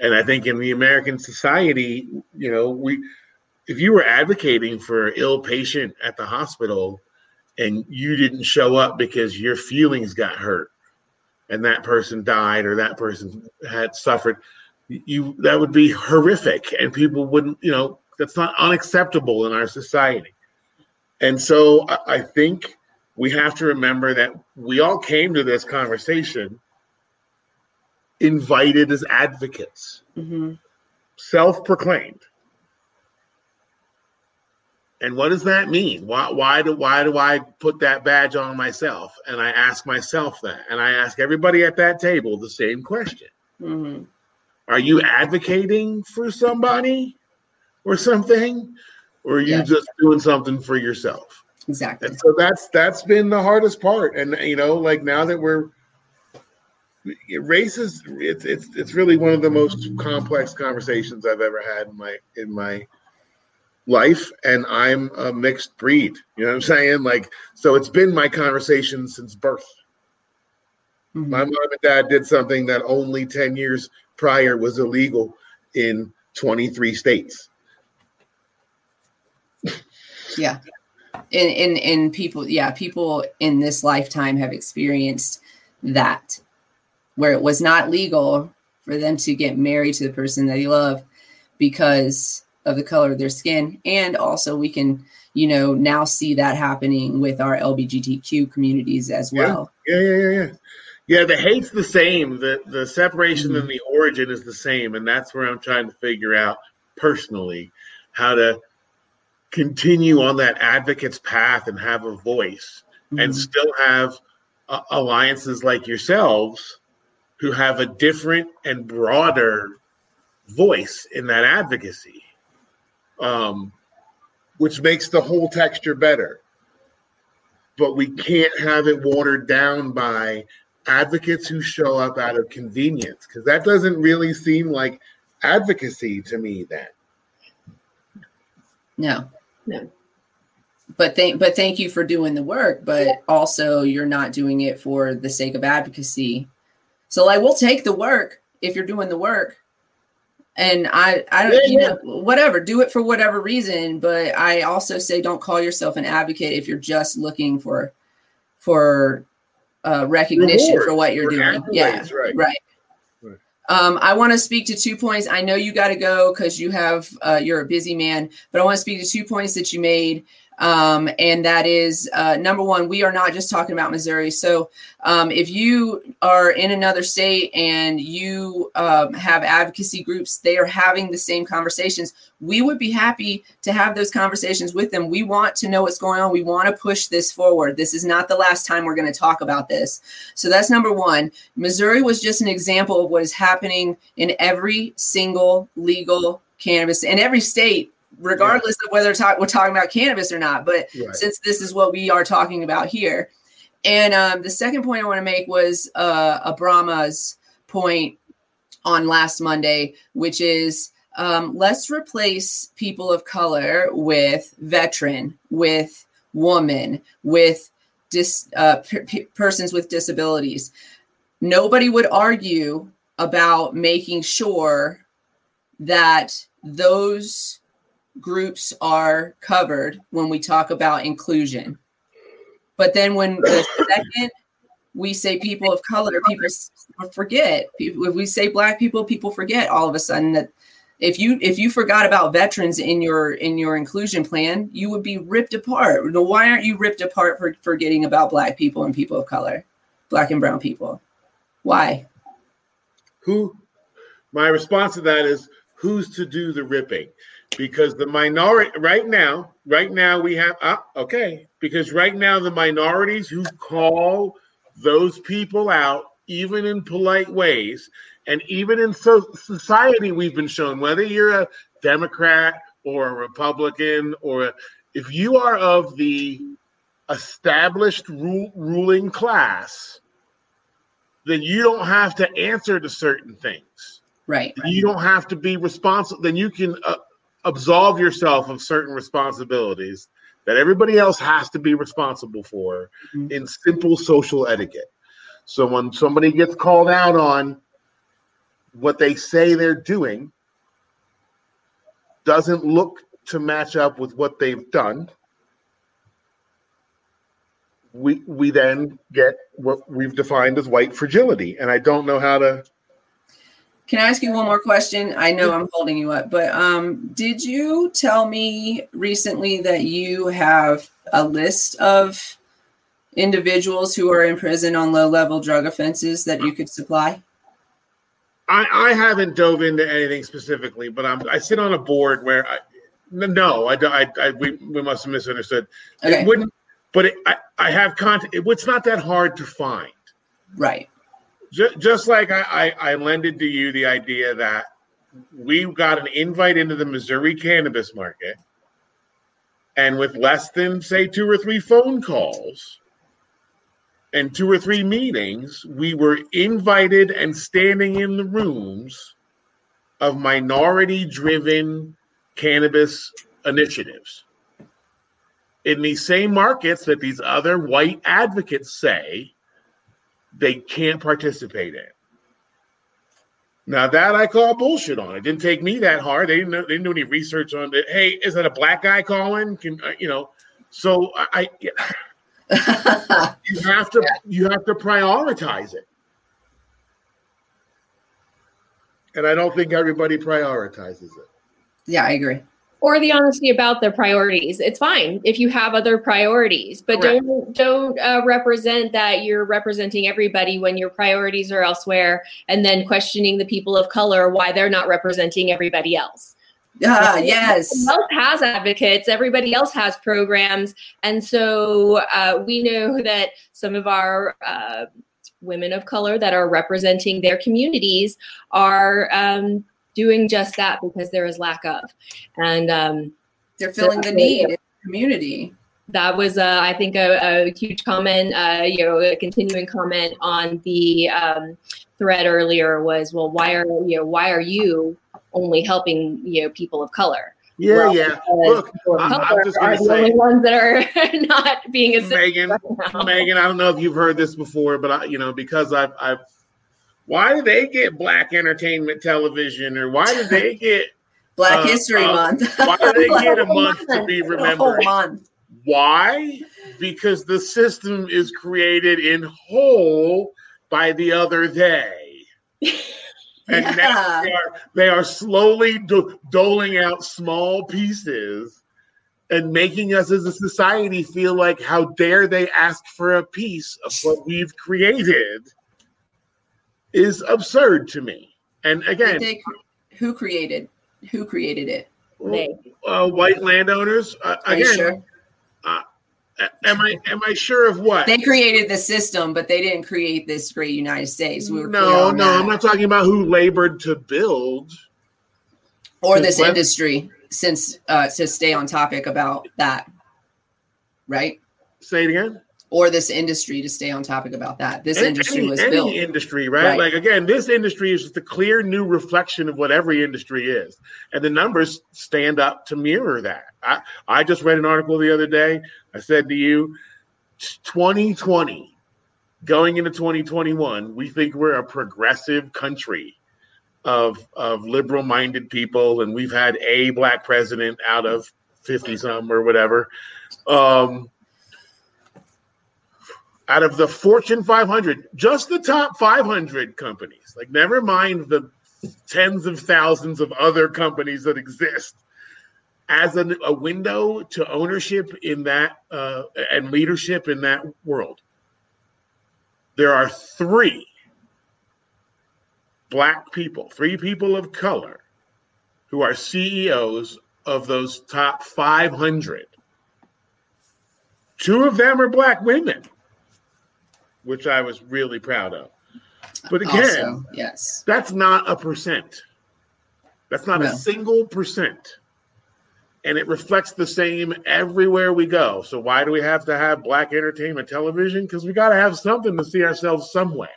And I think in the American society, you know, we if you were advocating for ill patient at the hospital, and you didn't show up because your feelings got hurt and that person died or that person had suffered you that would be horrific and people wouldn't you know that's not unacceptable in our society and so i, I think we have to remember that we all came to this conversation invited as advocates mm-hmm. self-proclaimed and what does that mean? Why, why do why do I put that badge on myself? And I ask myself that, and I ask everybody at that table the same question: mm-hmm. Are you advocating for somebody or something, or are you yes. just doing something for yourself? Exactly. And so that's that's been the hardest part, and you know, like now that we're race is it's it's it's really one of the most complex conversations I've ever had in my in my life and I'm a mixed breed. You know what I'm saying? Like, so it's been my conversation since birth. Mhm. My mom and dad did something that only 10 years prior was illegal in 23 states. Yeah. And, and and people, yeah, people in this lifetime have experienced that where it was not legal for them to get married to the person that they love because of the color of their skin. And also we can, you know, now see that happening with our LGBTQ communities as Yeah. well. Yeah, yeah, yeah, yeah. Yeah, the hate's the same. The the separation Mhm. and the origin is the same, and that's where I'm trying to figure out personally how to continue on that advocate's path and have a voice and Mhm. still have uh, alliances like yourselves who have a different and broader voice in that advocacy um, which makes the whole texture better but we can't have it watered down by advocates who show up out of convenience because that doesn't really seem like advocacy to me then No. No. But thank but thank you for doing the work, but also you're not doing it for the sake of advocacy. So like we'll take the work if you're doing the work. And I I don't Yeah, you yeah. know whatever, do it for whatever reason, but I also say don't call yourself an advocate if you're just looking for for uh recognition Reward for what you're or doing. Yeah. right. Right. Right. Um, I want to speak to two points. I know you got to go because you have uh, you're a busy man, but I want to speak to two points that you made. Um, and that is uh, number one, we are not just talking about Missouri. So um, if you are in another state and you um, have advocacy groups, they are having the same conversations. We would be happy to have those conversations with them. We want to know what's going on. We want to push this forward. This is not the last time we're going to talk about this. So that's number one. Missouri was just an example of what is happening in every single legal cannabis in every state, regardless of whether talk, we're talking about cannabis or not. But Right. since this is what we are talking about here. And um, the second point I want to make was uh, Abrama's point on last Monday, which is um, let's replace people of color with veteran, with woman, with dis, uh, per- pe- persons with disabilities. Nobody would argue about making sure that those groups are covered when we talk about inclusion. But then when the second we say people of color, people forget. If we say black people, people forget all of a sudden that if you if you forgot about veterans in your in your inclusion plan, you would be ripped apart. Why aren't you ripped apart for forgetting about black people and people of color, black and brown people? Why? who my response to that is who's to do the ripping because the minority right now right now we have ah, okay because right now the minorities who call those people out even in polite ways and even in so- society we've been shown whether you're a democrat or a republican or if you are of the established ru- ruling class then you don't have to answer to certain things. Right. You don't have to be responsible. Then you can uh, absolve yourself of certain responsibilities that everybody else has to be responsible for Mhm. in simple social etiquette. So when somebody gets called out on what they say they're doing doesn't look to match up with what they've done, we we then get what we've defined as white fragility, and I don't know how to. Can I ask you one more question? I know I'm holding you up, but um, did you tell me recently that you have a list of individuals who are in prison on low level drug offenses that you could supply? I, I haven't dove into anything specifically, but I'm I sit on a board where I no, I, don't- I, I we, we must have misunderstood. Okay, It wouldn't, but it, I, I have content. It, it's not that hard to find. right. Just, just like I, I, I lended to you the idea that we got an invite into the Missouri cannabis market, and with less than say two or three phone calls and two or three meetings, we were invited and standing in the rooms of minority-driven cannabis initiatives. In these same markets that these other white advocates say they can't participate in. Now that I call bullshit on. It didn't take me that hard. They didn't know, they didn't do any research on it. Hey, is that a black guy calling? Can uh, you know? So I, I you have to you have to prioritize it. And I don't think everybody prioritizes it. yeah, I agree. Or the honesty about their priorities. It's fine if you have other priorities, but Correct. don't don't uh, represent that you're representing everybody when your priorities are elsewhere, and then questioning the people of color why they're not representing everybody else. Ah, yes. Everybody else has advocates. Everybody else has programs, and so uh, we know that some of our uh, women of color that are representing their communities are um, doing just that because there is lack of, and um, They're filling the need in the community. that was, uh, I think, a, a huge comment. Uh, you know, a continuing comment on the um, thread earlier was, well, why are you know why are you only helping you know people of color? Yeah, Well, yeah. Look, I'm- I'm just gonna the say- only ones that are not being assisted Maigan, right now. Maigan, I don't know if you've heard this before, but I, you know, because I've, I've, why do they get black entertainment television, or why do they get, Black Uh, History uh, Month. why do they get a month to be remembered? month. Why? Because the system is created in whole by the other they. And now they are, they are slowly do- doling out small pieces and making us as a society feel like how dare they ask for a piece of what we've created is absurd to me. And again, they- who created? Who created it? They. uh, white landowners uh, again. sure? Am I am I sure of what? They created the system, but they didn't create this great United States. We were no, no, that. I'm not talking about who labored to build. or this industry since uh to stay on topic about that right Say it again. Or this industry to stay on topic about that this Any- industry any, was any built industry, right? Right. Like again, this industry is just a clear new reflection of what every industry is, and the numbers stand up to mirror that. I I just read an article the other day. I said to you, 2020 going into 2021, we think we're a progressive country of of liberal minded people, and we've had a black president out of 50 some or whatever. Um, out of the Fortune 500, just the top 500 companies, like never mind the tens of thousands of other companies that exist, as a, a window to ownership in that uh, and leadership in that world, there are three black people, three people of color who are CEOs of those top 500. Two of them are black women which I was really proud of. But again, also yes that's not a percent. That's not No. a single percent. And it reflects the same everywhere we go. So why do we have to have black entertainment television? Because we got to have something to see ourselves somewhere.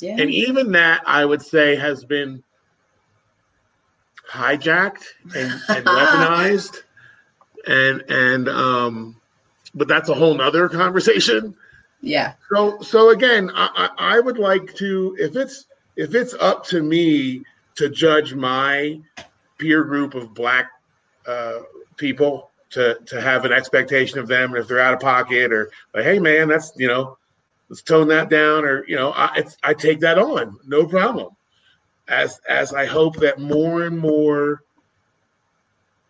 yeah And even that, I would say, has been hijacked and, and weaponized. And and um, but that's a whole nother conversation. Yeah So so again, I, I I would like to if it's if it's up to me to judge my peer group of black uh, people to to have an expectation of them, if they're out of pocket or like, hey man, that's you know, let's tone that down, or you know, I I take that on, no problem. As as I hope that more and more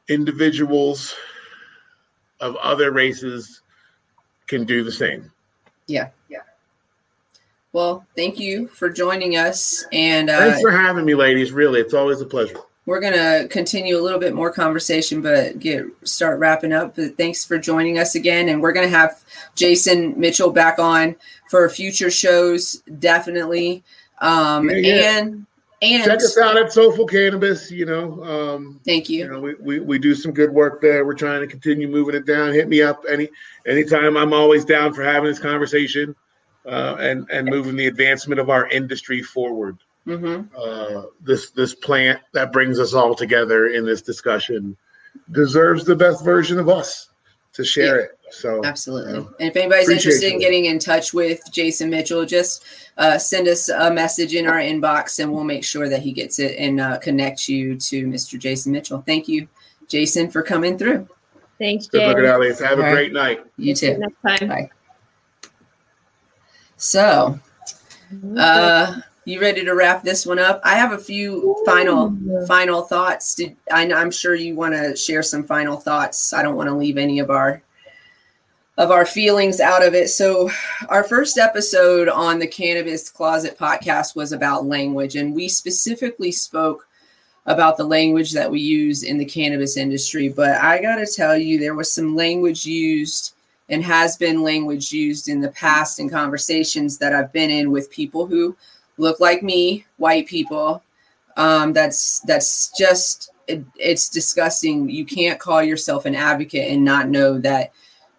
individuals of other races can do the same. Yeah yeah well thank you for joining us and uh Thanks for having me, ladies. Really, it's always a pleasure. we're gonna continue a little bit more conversation but get start wrapping up but thanks for joining us again and we're gonna have jason mitchell back on for future shows definitely um Yeah, yeah. and and Check us out at Soulful Cannabis. You know, um, thank you you know, we, we, we do some good work there. We're trying to continue moving it down. Hit me up any anytime. I'm always down for having this conversation uh, and and moving the advancement of our industry forward. hmm Uh, this this plant that brings us all together in this discussion deserves the best version of us to share Yeah. it. So Absolutely. you know, And if anybody's interested in getting in touch with Jason Mitchell, just uh, send us a message in our inbox and we'll make sure that he gets it and uh, connect you to Mr. Jason Mitchell. Thank you, Jason, for coming through. Thanks, good Jay. looking, Alice. Have a All right. great night. You See you too. next time. Bye. So, uh, you ready to wrap this one up? I have a few final Ooh. final thoughts. Did I, I'm sure you want to share some final thoughts. I don't want to leave any of our of our feelings out of it. So, our first episode on the Cannabis Closet podcast was about language, and we specifically spoke about the language that we use in the cannabis industry. But I got to tell you, there was some language used and has been language used in the past in conversations that I've been in with people who look like me, white people. Um, that's that's just it, it's disgusting. You can't call yourself an advocate and not know that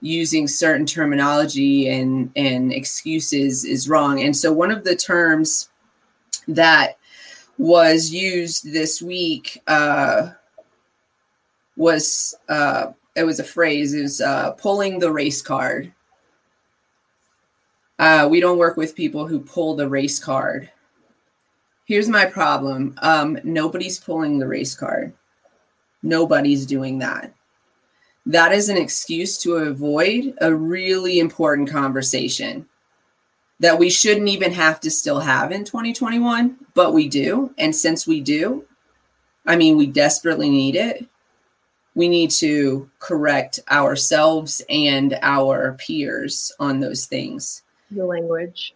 using certain terminology and and excuses is wrong. And so one of the terms that was used this week uh, was uh, it was a phrase is uh, pulling the race card. Uh, we don't work with people who pull the race card. Here's my problem. Um, nobody's pulling the race card. Nobody's doing that. That is an excuse to avoid a really important conversation that we shouldn't even have to still have in 2021, but we do. And since we do, I mean, we desperately need it. We need to correct ourselves and our peers on those things. The language.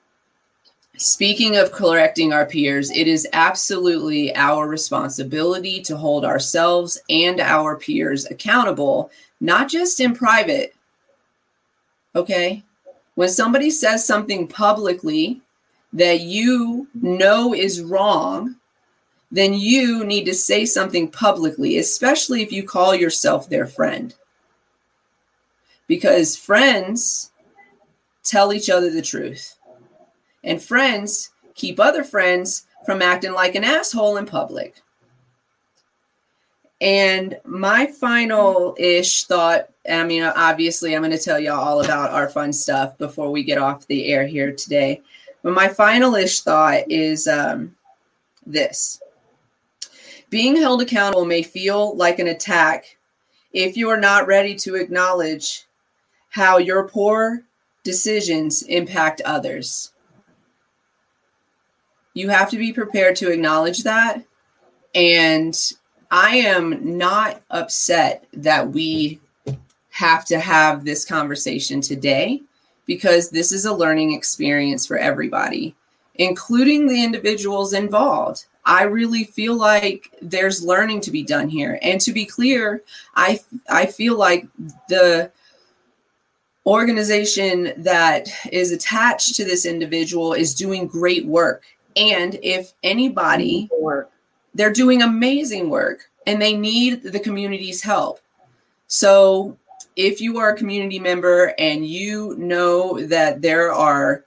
Speaking of correcting our peers, it is absolutely our responsibility to hold ourselves and our peers accountable, not just in private. Okay? When somebody says something publicly that you know is wrong, then you need to say something publicly, especially if you call yourself their friend. Because friends tell each other the truth. And friends keep other friends from acting like an asshole in public. And my final ish thought I mean, obviously, I'm going to tell y'all all about our fun stuff before we get off the air here today. But my final ish thought is um, this being held accountable may feel like an attack if you are not ready to acknowledge how your poor decisions impact others. You have to be prepared to acknowledge that. And I am not upset that we have to have this conversation today because this is a learning experience for everybody, including the individuals involved. I really feel like there's learning to be done here. And to be clear, I I feel like the organization that is attached to this individual is doing great work. And if anybody. They're doing amazing work and they need the community's help. So if you are a community member and you know that there are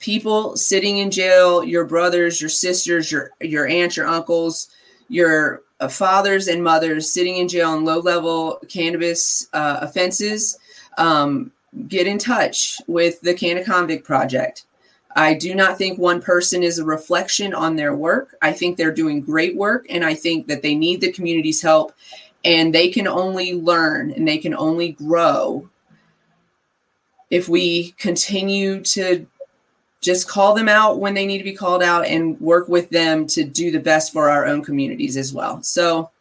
people sitting in jail, your brothers, your sisters, your your aunts, your uncles, your uh, fathers and mothers sitting in jail on low level cannabis uh, offenses, um, get in touch with the Canna Convict Project. I do not think one person is a reflection on their work. I think they're doing great work, and I think that they need the community's help, and they can only learn and they can only grow if we continue to just call them out when they need to be called out and work with them to do the best for our own communities as well. So,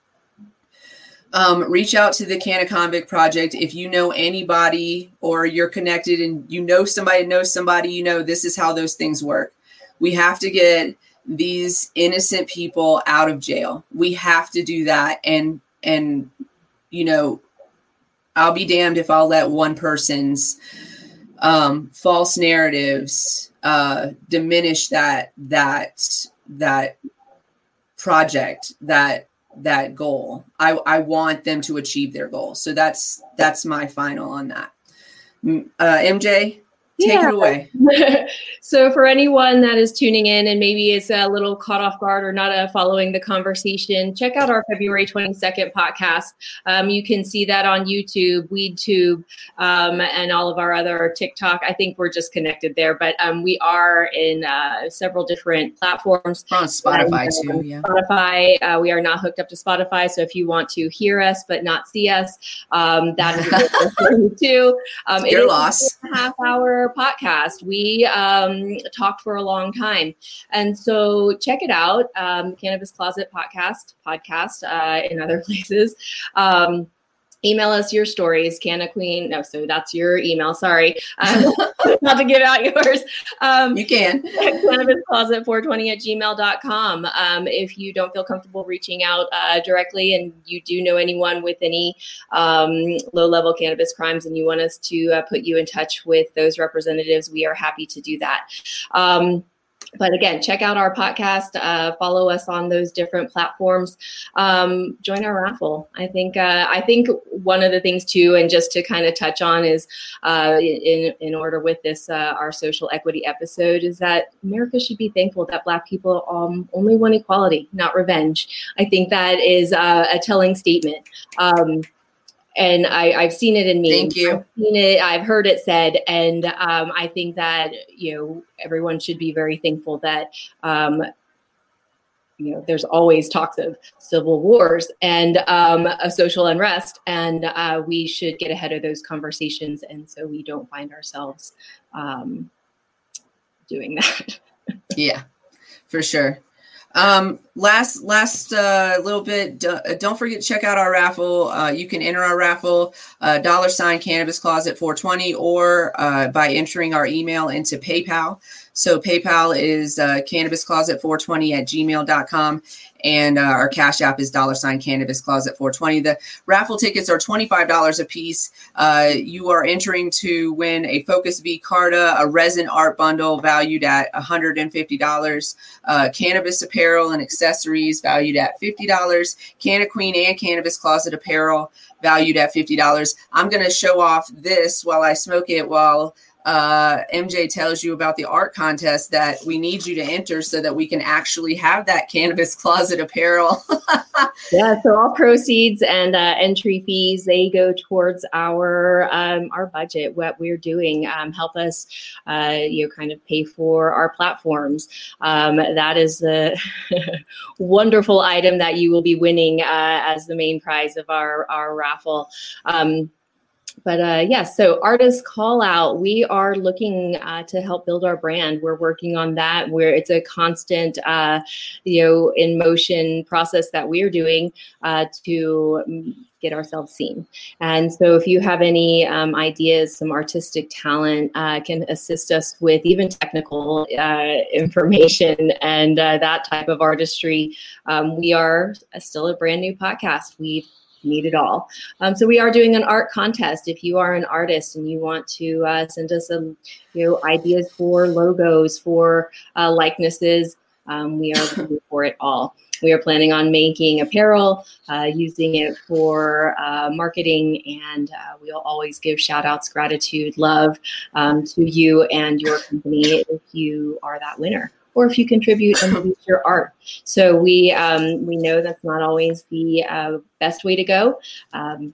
um, reach out to the Canna Convict Project if you know anybody or you're connected and you know somebody knows somebody, you know this is how those things work. We have to get these innocent people out of jail. We have to do that, and and you know, I'll be damned if I'll let one person's um, false narratives uh, diminish that that that project that that goal. I, I want them to achieve their goal. So that's that's my final on that. Uh, MJ, Take Yeah. it away. so for anyone that is tuning in and maybe is a little caught off guard or not uh, following the conversation check out our february 22nd podcast um, you can see that on youtube weedtube um, and all of our other tiktok i think we're just connected there but um, we are in uh, several different platforms We're on Spotify too. Yeah. Spotify. Uh, we are not hooked up to Spotify, so if you want to hear us but not see us, um, that is for you too. Um, Your loss. a half hour podcast. We um, talked for a long time, and so check it out. Um, Cannabis Closet Podcast podcast uh, in other places. Um, email us your stories canna queen no so that's your email sorry um, not to give out yours um, You can. cannabiscloset420 at gmail.com. Um, if you don't feel comfortable reaching out uh, directly and you do know anyone with any um, low level cannabis crimes and you want us to uh, put you in touch with those representatives, we are happy to do that. But again, check out our podcast. Uh, follow us on those different platforms. Um, join our raffle. I think. Uh, I think one of the things too, and just to kind of touch on is, uh, in in order with this uh, our social equity episode, is that America should be thankful that Black people um, only want equality, not revenge. I think that is uh, a telling statement. Um, and I, I've seen it in me. Thank you. I've seen it. I've heard it said, and um, I think that you know everyone should be very thankful that um, you know there's always talks of civil wars and um, a social unrest, and uh, we should get ahead of those conversations, and so we don't find ourselves um, doing that. Yeah, for sure. Um, last last uh, little bit. d- uh, Don't forget to check out our raffle. Uh, you can enter our raffle uh, dollar sign cannabis closet 420 or uh, by entering our email into PayPal. So PayPal is uh, cannabis closet 420 at gmail.com and uh, our cash app is dollar sign cannabis closet 420. The raffle tickets are $25 a piece. Uh, you are entering to win a Focus V Carta, a resin art bundle valued at $150, uh, cannabis apparel and accessories valued at $50, Canna Queen and Cannabis Closet apparel valued at $50. I'm going to show off this while I smoke it while uh, MJ tells you about the art contest that we need you to enter so that we can actually have that cannabis closet apparel. Yeah, so all proceeds and uh, entry fees they go towards our um, our budget. What we're doing um, help us, uh, you know, kind of pay for our platforms. Um, that is the wonderful item that you will be winning uh, as the main prize of our our raffle. Um, but uh, yeah, so artist call out. We are looking uh, to help build our brand. We're working on that. Where it's a constant, uh, you know, in motion process that we're doing uh, to mm, get ourselves seen. And so, if you have any um, ideas, some artistic talent uh, can assist us with even technical uh, information and uh, that type of artistry. Um, we are still a brand new podcast. We've need it all. Um, so we are doing an art contest. If you are an artist and you want to uh, send us some, you know, ideas for logos, for uh, likenesses, um, we are for it all. We are planning on making apparel, uh, using it for uh, marketing, and uh, we'll always give shout outs, gratitude, love um, to you and your company if you are that winner or if you contribute and use your art. So we um, we know that's not always the uh, best way to go. Um,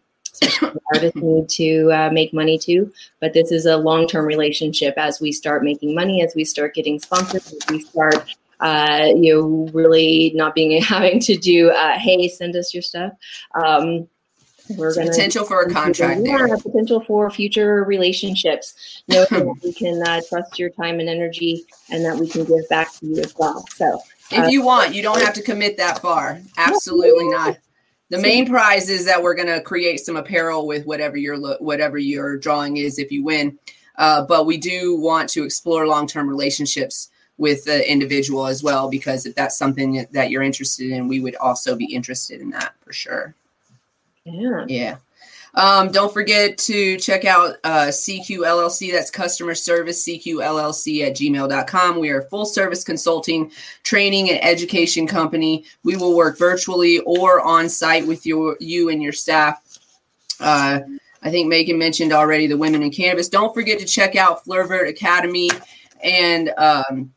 artists need to uh, make money too, but this is a long term relationship. As we start making money, as we start getting sponsors, as we start. Uh, you know, really not being having to do, uh, hey, send us your stuff. Um, we're going potential for a contract yeah, there. potential for future relationships. Knowing that we can uh, trust your time and energy and that we can give back to you as well. So if you want you don't have to commit that far. Absolutely not. The main prize is that we're going to create some apparel with whatever your whatever your drawing is if you win. Uh, but we do want to explore long-term relationships with the individual as well because if that's something that you're interested in we would also be interested in that for sure yeah. Yeah. Um, don't forget to check out uh, CQ LLC. That's customer service, CQLLC at gmail.com. We are a full service consulting, training, and education company. We will work virtually or on site with your, you and your staff. Uh, I think Maigan mentioned already the Women in Cannabis. Don't forget to check out Fleurvert Academy and um,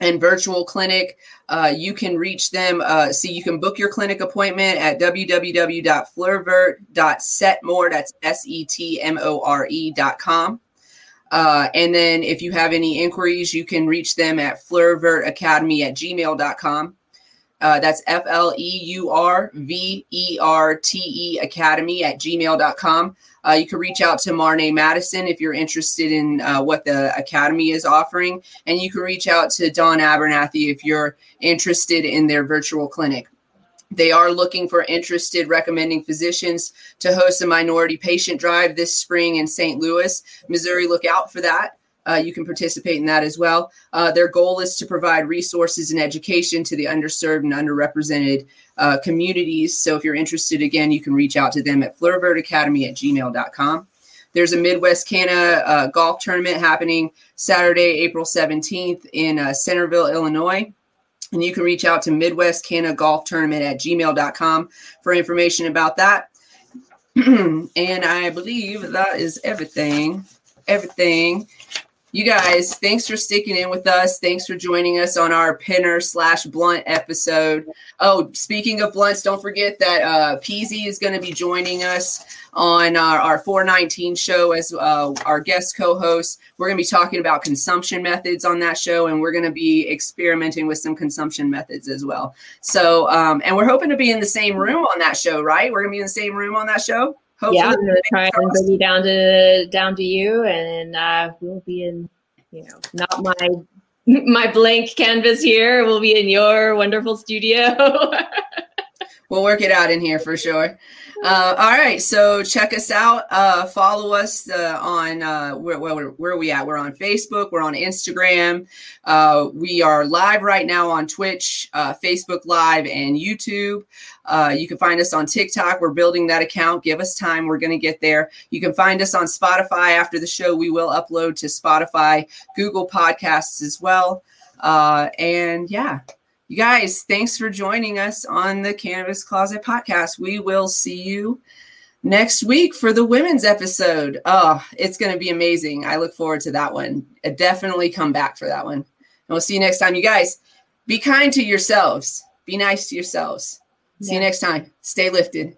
and virtual clinic. Uh, you can reach them. Uh, see, you can book your clinic appointment at www.fleurvert.setmore. That's S E T M O R E.com. Uh, and then if you have any inquiries, you can reach them at fleurvertacademy at gmail.com. Uh, that's F L E U R V E R T E Academy at gmail.com. Uh, you can reach out to Marne Madison if you're interested in uh, what the Academy is offering. And you can reach out to Dawn Abernathy if you're interested in their virtual clinic. They are looking for interested recommending physicians to host a minority patient drive this spring in St. Louis, Missouri. Look out for that. Uh, you can participate in that as well. Uh, their goal is to provide resources and education to the underserved and underrepresented uh, communities. So if you're interested, again, you can reach out to them at fleurvertacademy at gmail.com. There's a Midwest Canna uh, golf tournament happening Saturday, April 17th in uh, Centerville, Illinois. And you can reach out to Midwest Canna Golf Tournament at gmail.com for information about that. and I believe that is everything. Everything you guys, thanks for sticking in with us. Thanks for joining us on our pinner slash blunt episode. Oh, speaking of blunts, don't forget that uh, Peasy is going to be joining us on our, our 419 show as uh, our guest co-host. We're going to be talking about consumption methods on that show, and we're going to be experimenting with some consumption methods as well. So, um, and we're hoping to be in the same room on that show, right? We're going to be in the same room on that show. Hopefully yeah, I'm gonna try and bring you down to down to you, and uh, we'll be in, you know, not my my blank canvas here. We'll be in your wonderful studio. we'll work it out in here for sure. Uh, all right, so check us out. Uh, follow us uh, on uh, where, where, where, are we at? We're on Facebook. We're on Instagram. Uh, we are live right now on Twitch, uh, Facebook Live, and YouTube. Uh, you can find us on TikTok. We're building that account. Give us time. We're going to get there. You can find us on Spotify after the show. We will upload to Spotify, Google Podcasts as well. Uh, and yeah, you guys, thanks for joining us on the Cannabis Closet podcast. We will see you next week for the women's episode. Oh, it's going to be amazing. I look forward to that one. I definitely come back for that one. And we'll see you next time. You guys, be kind to yourselves, be nice to yourselves. See you next time. Stay lifted.